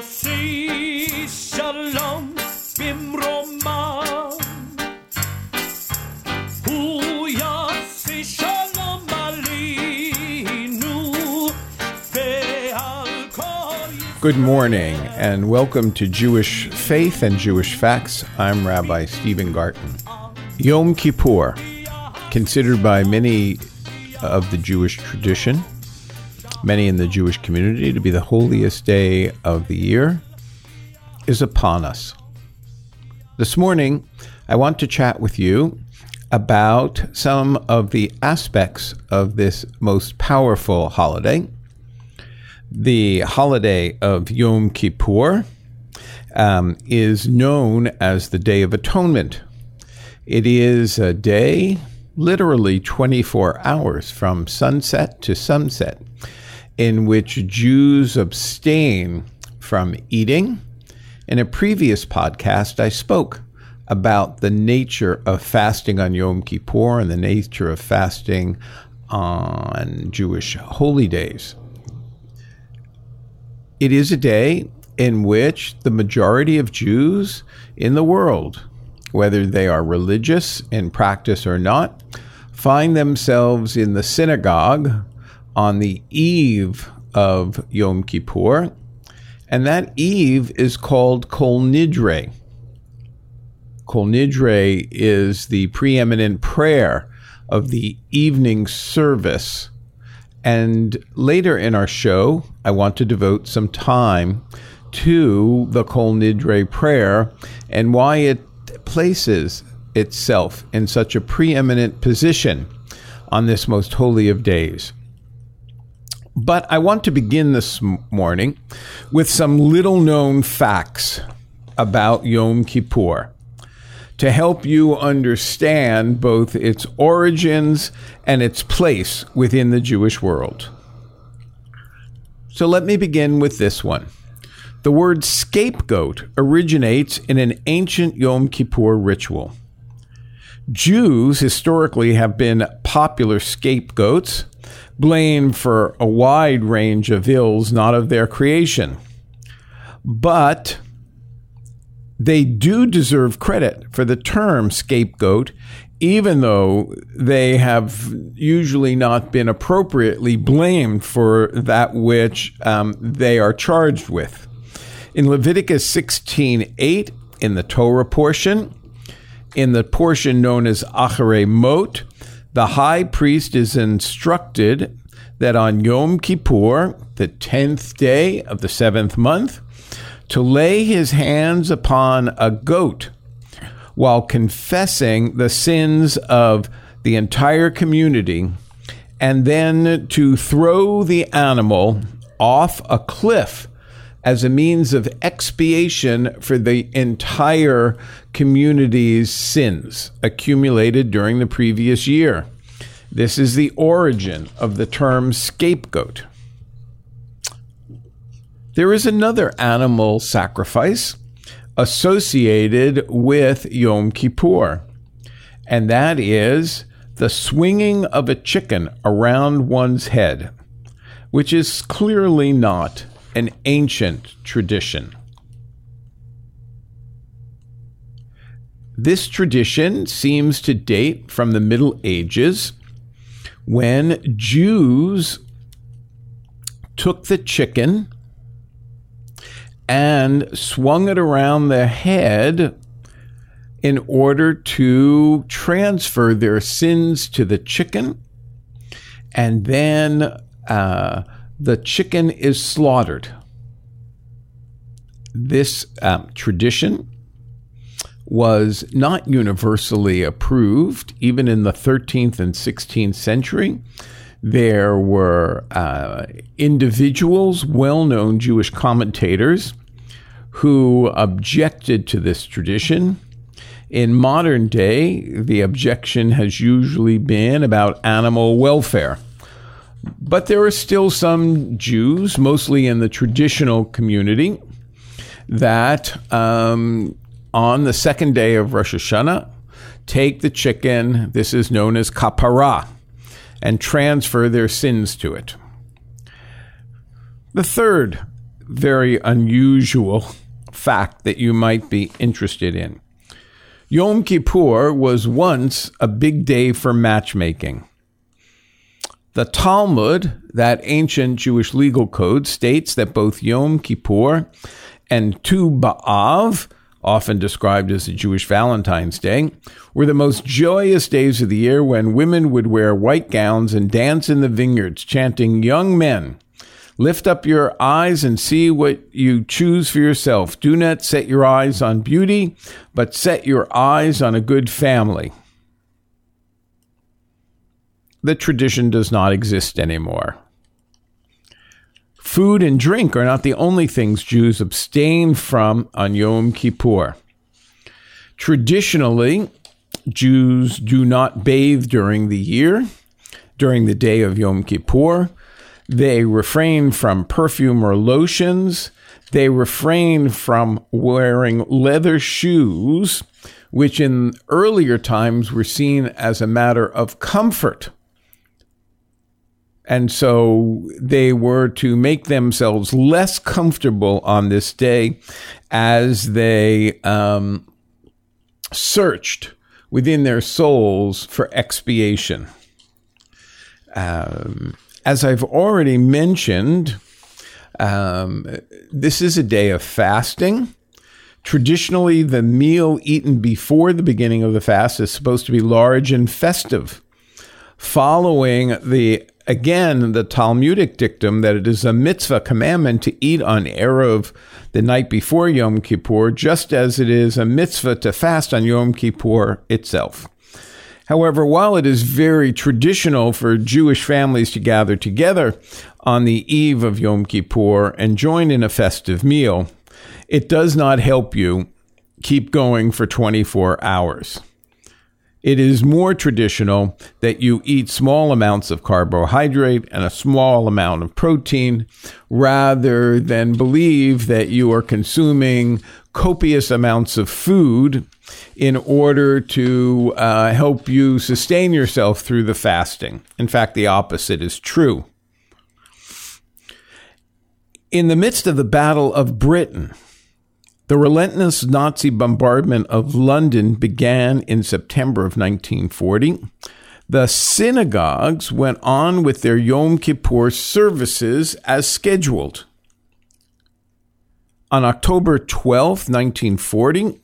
יוסי שלום במרומה הוא יוסי שלום עלינו ועל כל Good morning, and welcome to Jewish Faith and Jewish Facts. I'm Rabbi Stephen Garten. Yom Kippur, considered by many of the Jewish tradition, many in the Jewish community, to be the holiest day of the year, is upon us. This morning, I want to chat with you about some of the aspects of this most powerful holiday the holiday of Yom Kippur um, is known as the Day of Atonement. It is a day, literally 24 hours from sunset to sunset, in which Jews abstain from eating. In a previous podcast, I spoke about the nature of fasting on Yom Kippur and the nature of fasting on Jewish holy days. It is a day in which the majority of Jews in the world, whether they are religious in practice or not, find themselves in the synagogue on the eve of Yom Kippur, and that eve is called Kol Nidre. Kol Nidre is the preeminent prayer of the evening service and later in our show, I want to devote some time to the Kol Nidre prayer and why it places itself in such a preeminent position on this most holy of days. But I want to begin this morning with some little known facts about Yom Kippur to help you understand both its origins and its place within the Jewish world. So let me begin with this one. The word scapegoat originates in an ancient Yom Kippur ritual. Jews historically have been popular scapegoats, blamed for a wide range of ills not of their creation. But they do deserve credit for the term scapegoat, even though they have usually not been appropriately blamed for that which um, they are charged with. In Leviticus 16:8, in the Torah portion, in the portion known as Acharei Mot, the high priest is instructed that on Yom Kippur, the tenth day of the seventh month, to lay his hands upon a goat while confessing the sins of the entire community, and then to throw the animal off a cliff as a means of expiation for the entire community's sins accumulated during the previous year. This is the origin of the term scapegoat. There is another animal sacrifice associated with Yom Kippur, and that is the swinging of a chicken around one's head, which is clearly not an ancient tradition. This tradition seems to date from the Middle Ages when Jews took the chicken and swung it around the head in order to transfer their sins to the chicken. And then uh, the chicken is slaughtered. This um, tradition was not universally approved, even in the 13th and 16th century. There were uh, individuals, well known Jewish commentators, who objected to this tradition. In modern day, the objection has usually been about animal welfare. But there are still some Jews, mostly in the traditional community, that um, on the second day of Rosh Hashanah take the chicken, this is known as kapara, and transfer their sins to it. The third very unusual fact that you might be interested in. Yom Kippur was once a big day for matchmaking. The Talmud, that ancient Jewish legal code, states that both Yom Kippur and Tu B'Av, often described as the Jewish Valentine's Day, were the most joyous days of the year when women would wear white gowns and dance in the vineyards, chanting, Young men, lift up your eyes and see what you choose for yourself. Do not set your eyes on beauty, but set your eyes on a good family. The tradition does not exist anymore. Food and drink are not the only things Jews abstain from on Yom Kippur. Traditionally, Jews do not bathe during the year, during the day of Yom Kippur. They refrain from perfume or lotions. They refrain from wearing leather shoes, which in earlier times were seen as a matter of comfort and so they were to make themselves less comfortable on this day as they um, searched within their souls for expiation. Um, as I've already mentioned, um, this is a day of fasting. Traditionally, the meal eaten before the beginning of the fast is supposed to be large and festive. Following the again the Talmudic dictum that it is a mitzvah commandment to eat on Erev the night before Yom Kippur, just as it is a mitzvah to fast on Yom Kippur itself. However, while it is very traditional for Jewish families to gather together on the eve of Yom Kippur and join in a festive meal, it does not help you keep going for 24 hours. It is more traditional that you eat small amounts of carbohydrate and a small amount of protein rather than believe that you are consuming copious amounts of food in order to uh, help you sustain yourself through the fasting. In fact, the opposite is true. In the midst of the Battle of Britain, the relentless Nazi bombardment of London began in September of 1940. The synagogues went on with their Yom Kippur services as scheduled. On October 12, 1940,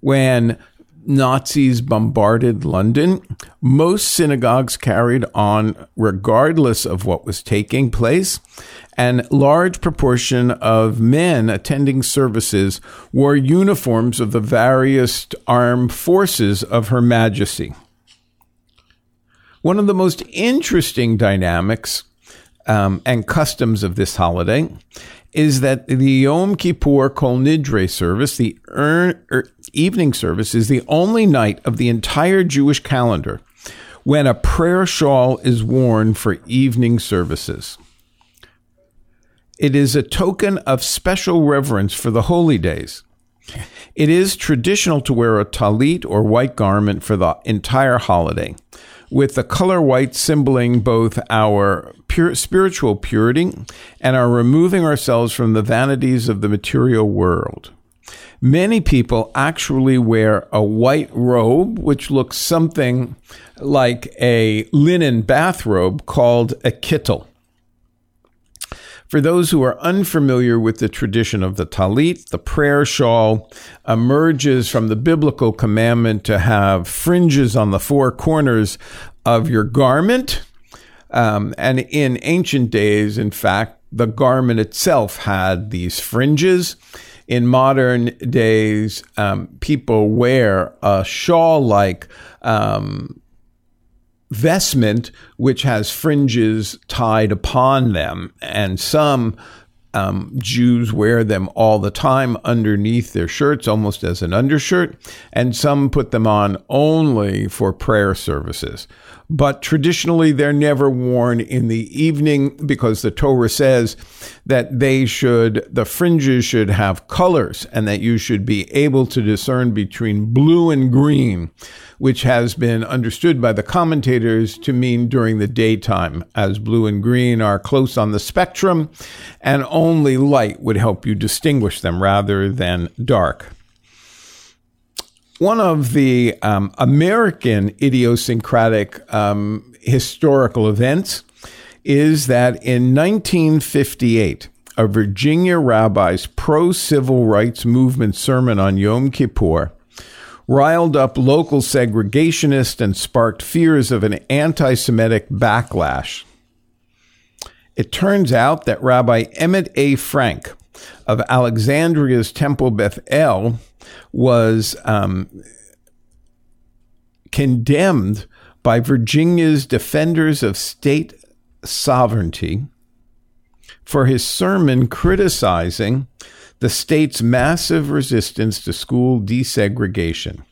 when Nazis bombarded London, most synagogues carried on regardless of what was taking place, and large proportion of men attending services wore uniforms of the various armed forces of Her Majesty. One of the most interesting dynamics um, and customs of this holiday is that the Yom Kippur Kol Nidre service, the er, er, evening service, is the only night of the entire Jewish calendar when a prayer shawl is worn for evening services. It is a token of special reverence for the holy days. It is traditional to wear a talit or white garment for the entire holiday, with the color white symboling both our pure, spiritual purity and our removing ourselves from the vanities of the material world. Many people actually wear a white robe, which looks something like a linen bathrobe called a kittel. For those who are unfamiliar with the tradition of the talit, the prayer shawl emerges from the biblical commandment to have fringes on the four corners of your garment. Um, and in ancient days, in fact, the garment itself had these fringes. In modern days, um, people wear a shawl like um, vestment which has fringes tied upon them, and some um, Jews wear them all the time underneath their shirts, almost as an undershirt, and some put them on only for prayer services. But traditionally, they're never worn in the evening because the Torah says that they should, the fringes should have colors and that you should be able to discern between blue and green which has been understood by the commentators to mean during the daytime, as blue and green are close on the spectrum, and only light would help you distinguish them rather than dark. One of the um, American idiosyncratic um, historical events is that in 1958, a Virginia rabbi's pro civil rights movement sermon on Yom Kippur riled up local segregationists and sparked fears of an anti Semitic backlash. It turns out that Rabbi Emmett A. Frank of Alexandria's Temple Beth El was um, condemned by Virginia's Defenders of State Sovereignty for his sermon criticizing the state's massive resistance to school desegregation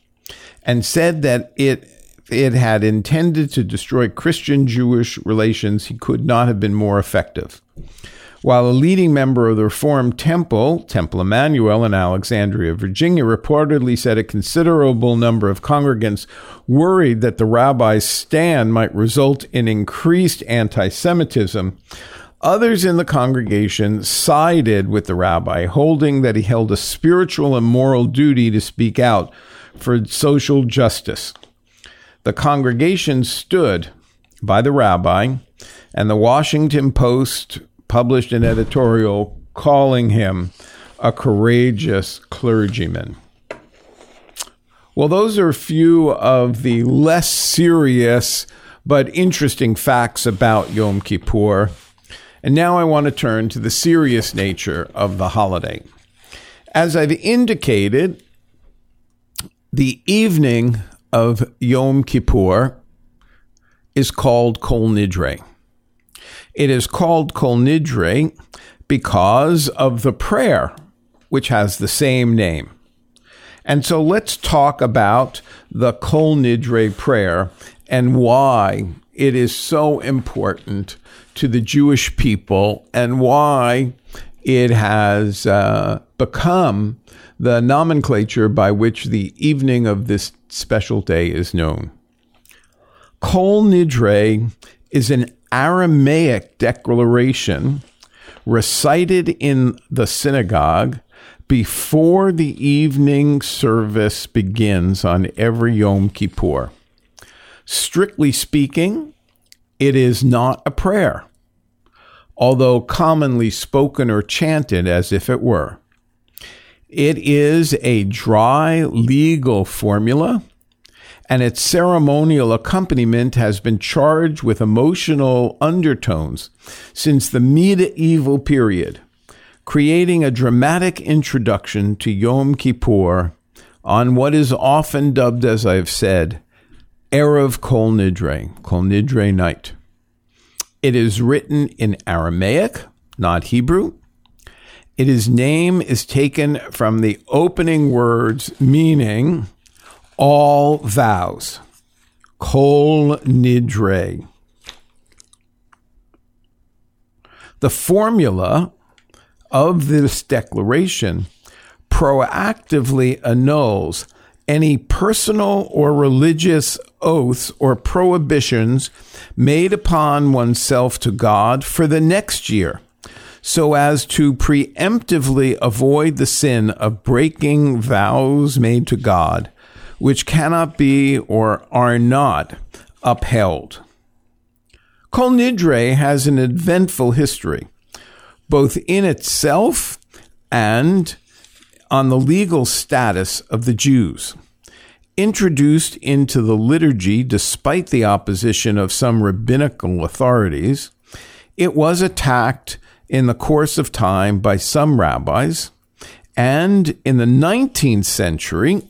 and said that it it had intended to destroy Christian Jewish relations, he could not have been more effective. While a leading member of the Reformed Temple, Temple Emmanuel in Alexandria, Virginia, reportedly said a considerable number of congregants worried that the rabbi's stand might result in increased anti Semitism, Others in the congregation sided with the rabbi, holding that he held a spiritual and moral duty to speak out for social justice. The congregation stood by the rabbi, and the Washington Post published an editorial calling him a courageous clergyman. Well, those are a few of the less serious but interesting facts about Yom Kippur. And now I want to turn to the serious nature of the holiday. As I've indicated, the evening of Yom Kippur is called Kol Nidre. It is called Kol Nidre because of the prayer, which has the same name. And so let's talk about the Kol Nidre prayer and why it is so important to the Jewish people and why it has uh, become the nomenclature by which the evening of this special day is known. Kol Nidre is an Aramaic declaration recited in the synagogue before the evening service begins on every Yom Kippur. Strictly speaking, it is not a prayer although commonly spoken or chanted as if it were. It is a dry legal formula, and its ceremonial accompaniment has been charged with emotional undertones since the medieval period, creating a dramatic introduction to Yom Kippur on what is often dubbed, as I've said, Erev Kol Nidre, Kol Nidre night. It is written in Aramaic, not Hebrew. Its name is taken from the opening words meaning all vows. Kol Nidre. The formula of this declaration proactively annuls any personal or religious oaths or prohibitions made upon oneself to God for the next year, so as to preemptively avoid the sin of breaking vows made to God, which cannot be or are not upheld. Kol Nidre has an eventful history, both in itself and on the legal status of the Jews introduced into the liturgy despite the opposition of some rabbinical authorities, it was attacked in the course of time by some rabbis, and in the 19th century,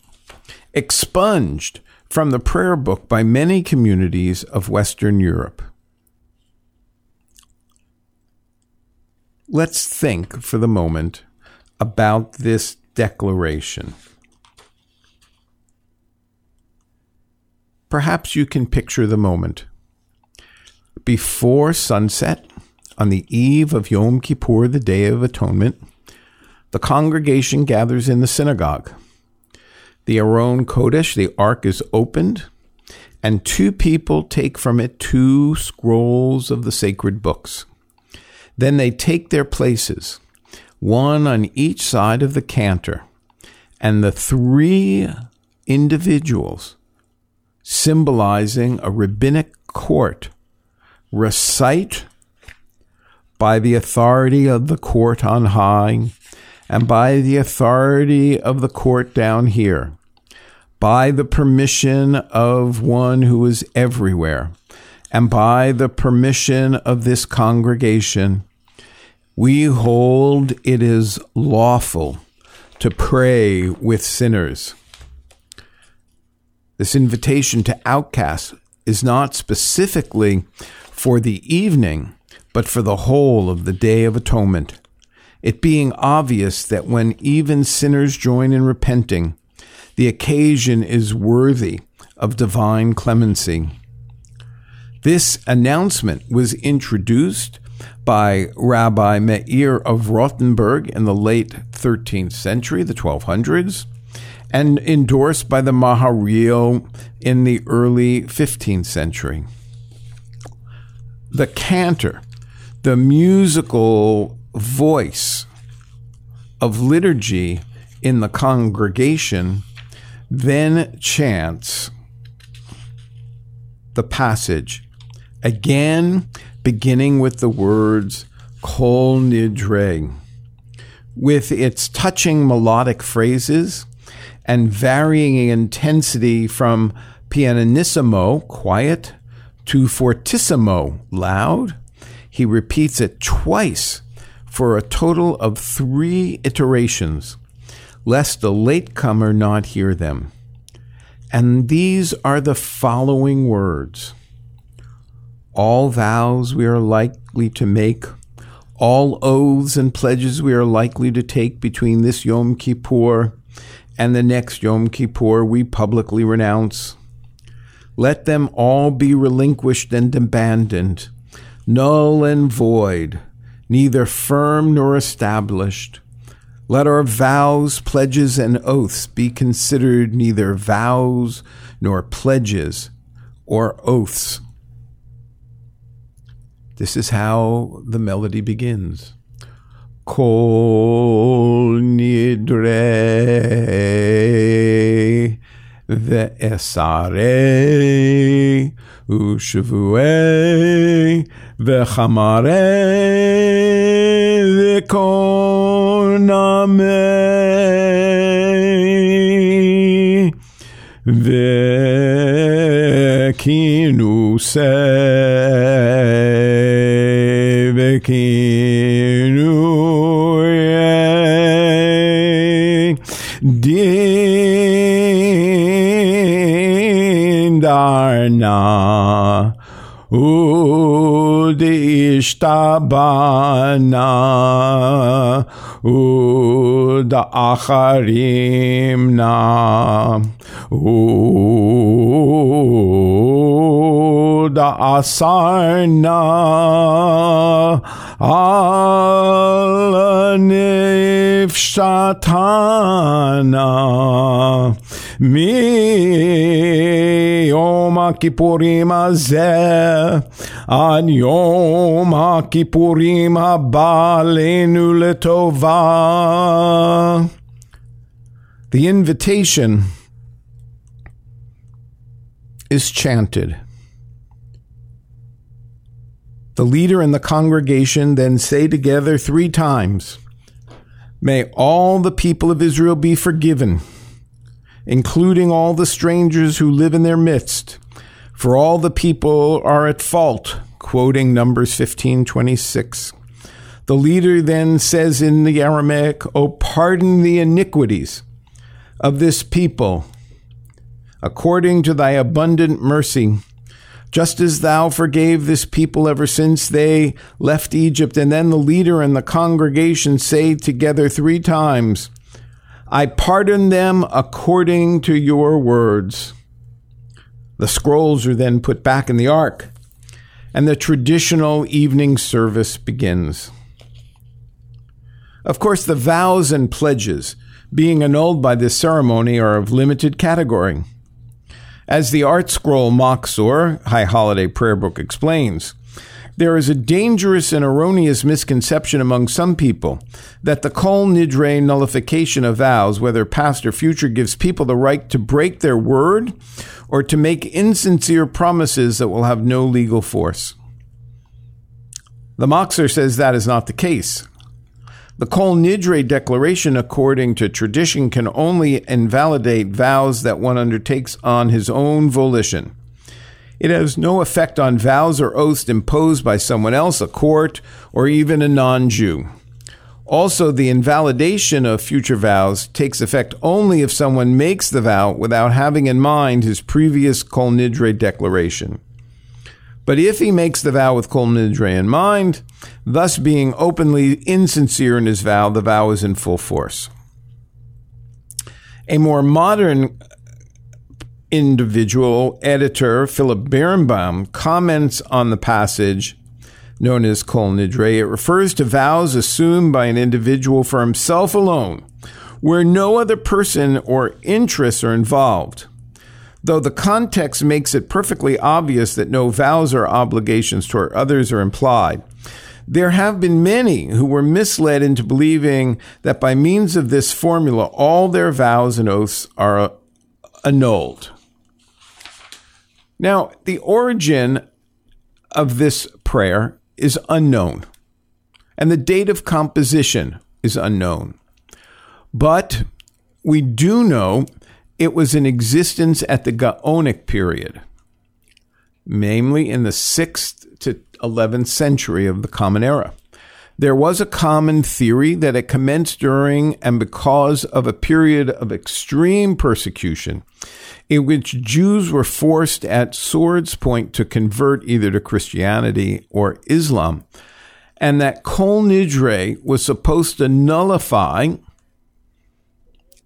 expunged from the prayer book by many communities of Western Europe. Let's think for the moment about this declaration. Perhaps you can picture the moment. Before sunset, on the eve of Yom Kippur, the Day of Atonement, the congregation gathers in the synagogue. The Aron Kodesh, the ark, is opened, and two people take from it two scrolls of the sacred books. Then they take their places, one on each side of the cantor, and the three individuals symbolizing a rabbinic court recite by the authority of the court on high and by the authority of the court down here, by the permission of one who is everywhere, and by the permission of this congregation, we hold it is lawful to pray with sinners. This invitation to outcasts is not specifically for the evening, but for the whole of the Day of Atonement. It being obvious that when even sinners join in repenting, the occasion is worthy of divine clemency. This announcement was introduced by Rabbi Meir of Rothenburg in the late 13th century, the 1200s, and endorsed by the Maharil in the early 15th century. The cantor, the musical voice of liturgy in the congregation, then chants the passage, again beginning with the words Kol Nidre, with its touching melodic phrases and varying intensity from pianissimo, quiet, to fortissimo, loud. He repeats it twice for a total of three iterations, lest the latecomer not hear them. And these are the following words All vows we are likely to make, all oaths and pledges we are likely to take between this Yom Kippur and the next Yom Kippur we publicly renounce. Let them all be relinquished and abandoned, null and void, neither firm nor established. Let our vows, pledges, and oaths be considered neither vows nor pledges or oaths. This is how the melody begins. Kol nidre ve'esare ושבועי וחמרי וקונמי וכינוסי וכינויי Udeistabana, Udeistabana, Udacharimna, Udaasarna, Alanifshatana, Mi נפשתנה מיום הכיפורים הזה עד יום הכיפורים הבא עלינו לטובה. The invitation is chanted. The leader and the congregation then say together three times, May all the people of Israel be forgiven, including all the strangers who live in their midst, for all the people are at fault, quoting Numbers 15:26. The leader then says in the Aramaic, "Oh, pardon the iniquities of this people, according to thy abundant mercy." just as thou forgave this people ever since they left Egypt. And then the leader and the congregation say together three times, I pardon them according to your words. The scrolls are then put back in the ark, and the traditional evening service begins. Of course, the vows and pledges being annulled by this ceremony are of limited category. As the ArtScroll Machzor, High Holiday Prayer Book, explains, There is a dangerous and erroneous misconception among some people that the kol nidre nullification of vows, whether past or future, gives people the right to break their word or to make insincere promises that will have no legal force. The Machzor says that is not the case. The Kol Nidre declaration, according to tradition, can only invalidate vows that one undertakes on his own volition. It has no effect on vows or oaths imposed by someone else, a court, or even a non Jew. Also, the invalidation of future vows takes effect only if someone makes the vow without having in mind his previous Kol Nidre declaration. But if he makes the vow with Kol Nidre in mind, thus being openly insincere in his vow, the vow is in full force. A more modern individual editor, Philip Birnbaum, comments on the passage known as Kol Nidre. It refers to vows assumed by an individual for himself alone, where no other person or interests are involved. Though the context makes it perfectly obvious that no vows or obligations toward others are implied, there have been many who were misled into believing that by means of this formula, all their vows and oaths are uh, annulled. Now, the origin of this prayer is unknown, and the date of composition is unknown. But we do know it was in existence at the Gaonic period, namely in the 6th to 11th century of the Common Era. There was a common theory that it commenced during and because of a period of extreme persecution in which Jews were forced at sword's point to convert either to Christianity or Islam, and that Kol Nidre was supposed to nullify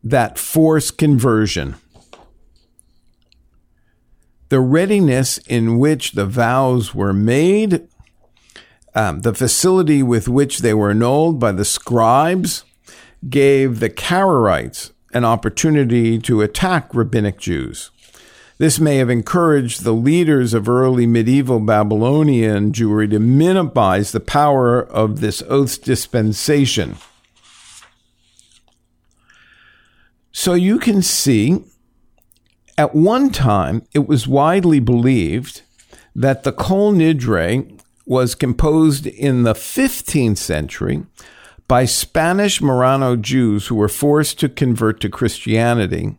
that forced conversion. The readiness in which the vows were made, um, the facility with which they were annulled by the scribes, gave the Karaites an opportunity to attack rabbinic Jews. This may have encouraged the leaders of early medieval Babylonian Jewry to minimize the power of this oath's dispensation. So you can see, at one time, it was widely believed that the Kol Nidre was composed in the 15th century by Spanish Marrano Jews who were forced to convert to Christianity,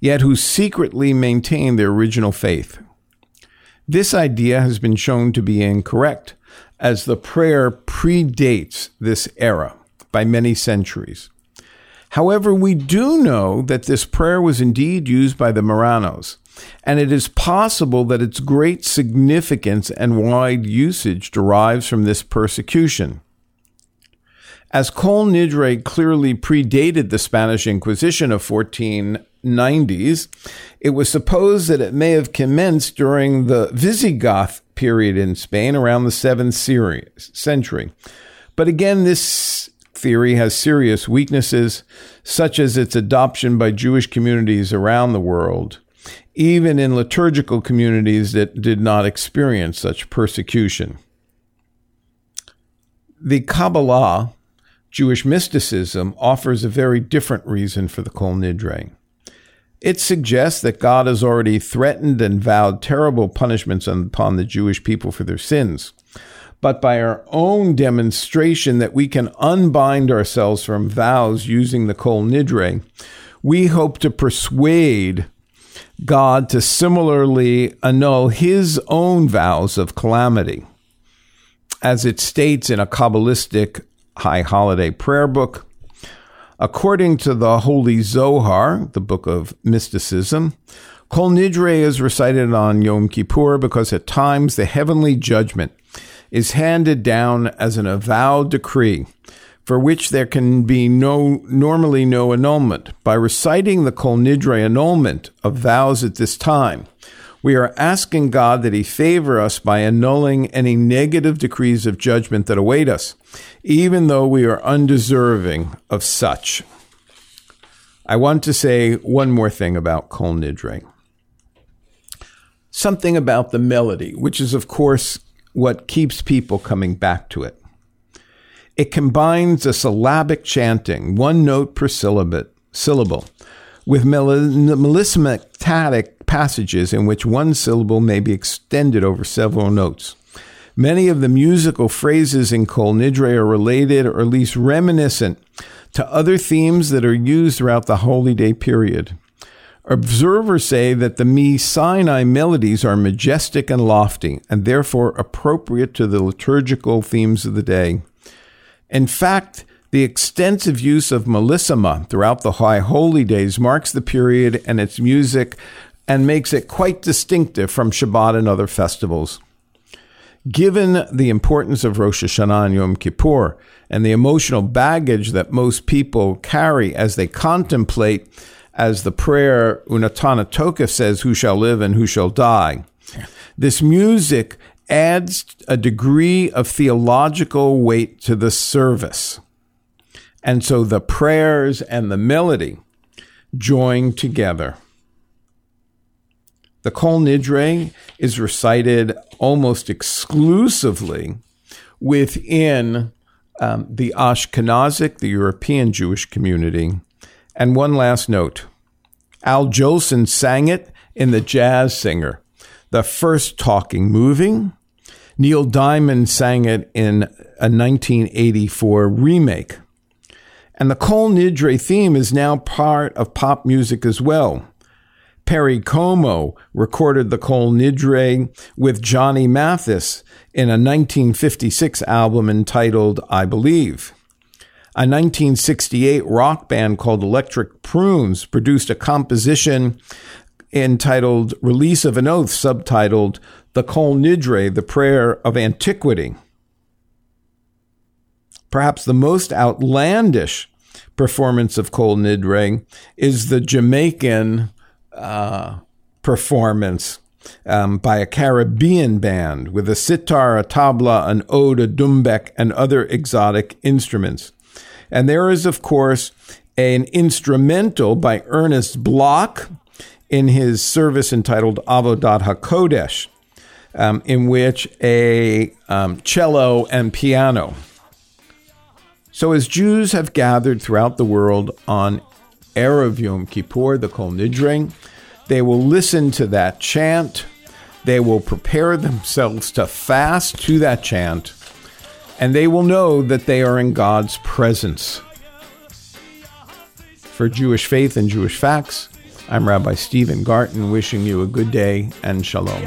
yet who secretly maintained their original faith. This idea has been shown to be incorrect, as the prayer predates this era by many centuries. However, we do know that this prayer was indeed used by the Marranos, and it is possible that its great significance and wide usage derives from this persecution. As Kol Nidre clearly predated the Spanish Inquisition of 1490s, it was supposed that it may have commenced during the Visigoth period in Spain around the 7th century. But again, this theory has serious weaknesses, such as its adoption by Jewish communities around the world, even in liturgical communities that did not experience such persecution. The Kabbalah Jewish mysticism offers a very different reason for the Kol Nidre. It suggests that God has already threatened and vowed terrible punishments upon the Jewish people for their sins. But by our own demonstration that we can unbind ourselves from vows using the Kol Nidre, we hope to persuade God to similarly annul his own vows of calamity. As it states in a Kabbalistic High Holiday Prayer Book. According to the Holy Zohar, the book of mysticism, Kol Nidre is recited on Yom Kippur because at times the heavenly judgment is handed down as an avowed decree for which there can be no normally no annulment. By reciting the Kol Nidre annulment of vows at this time, we are asking God that He favor us by annulling any negative decrees of judgment that await us, even though we are undeserving of such. I want to say one more thing about Kol Nidre. Something about the melody, which is, of course, what keeps people coming back to it. It combines a syllabic chanting, one note per syllable, with melismatic passages in which one syllable may be extended over several notes. Many of the musical phrases in Kol Nidre are related or at least reminiscent to other themes that are used throughout the holy day period. Observers say that the Mi Sinai melodies are majestic and lofty, and therefore appropriate to the liturgical themes of the day. In fact, the extensive use of Melisma throughout the high holy days marks the period and its music and makes it quite distinctive from Shabbat and other festivals. Given the importance of Rosh Hashanah and Yom Kippur and the emotional baggage that most people carry as they contemplate as the prayer Unatana Tokef says, Who shall live and who shall die? This music adds a degree of theological weight to the service. And so the prayers and the melody join together. The Kol Nidre is recited almost exclusively within um, the Ashkenazic, the European Jewish community, and one last note Al Jolson sang it in The Jazz Singer, the first talking movie. Neil Diamond sang it in a 1984 remake. And the Kol Nidre theme is now part of pop music as well. Perry Como recorded the Kol Nidre with Johnny Mathis in a 1956 album entitled I Believe. A 1968 rock band called Electric Prunes produced a composition entitled Release of an Oath, subtitled The Kol Nidre, the Prayer of Antiquity. Perhaps the most outlandish performance of Kol Nidre is the Jamaican uh, performance um, by a Caribbean band with a sitar, a tabla, an oud, a doumbek, and other exotic instruments. And there is, of course, an instrumental by Ernest Bloch in his service entitled Avodat HaKodesh, um, in which a um, cello and piano. So, as Jews have gathered throughout the world on Erev Yom Kippur, the Kol Nidre, they will listen to that chant. They will prepare themselves to fast to that chant and they will know that they are in God's presence. For Jewish Faith and Jewish Facts, I'm Rabbi Stephen Garten wishing you a good day and shalom.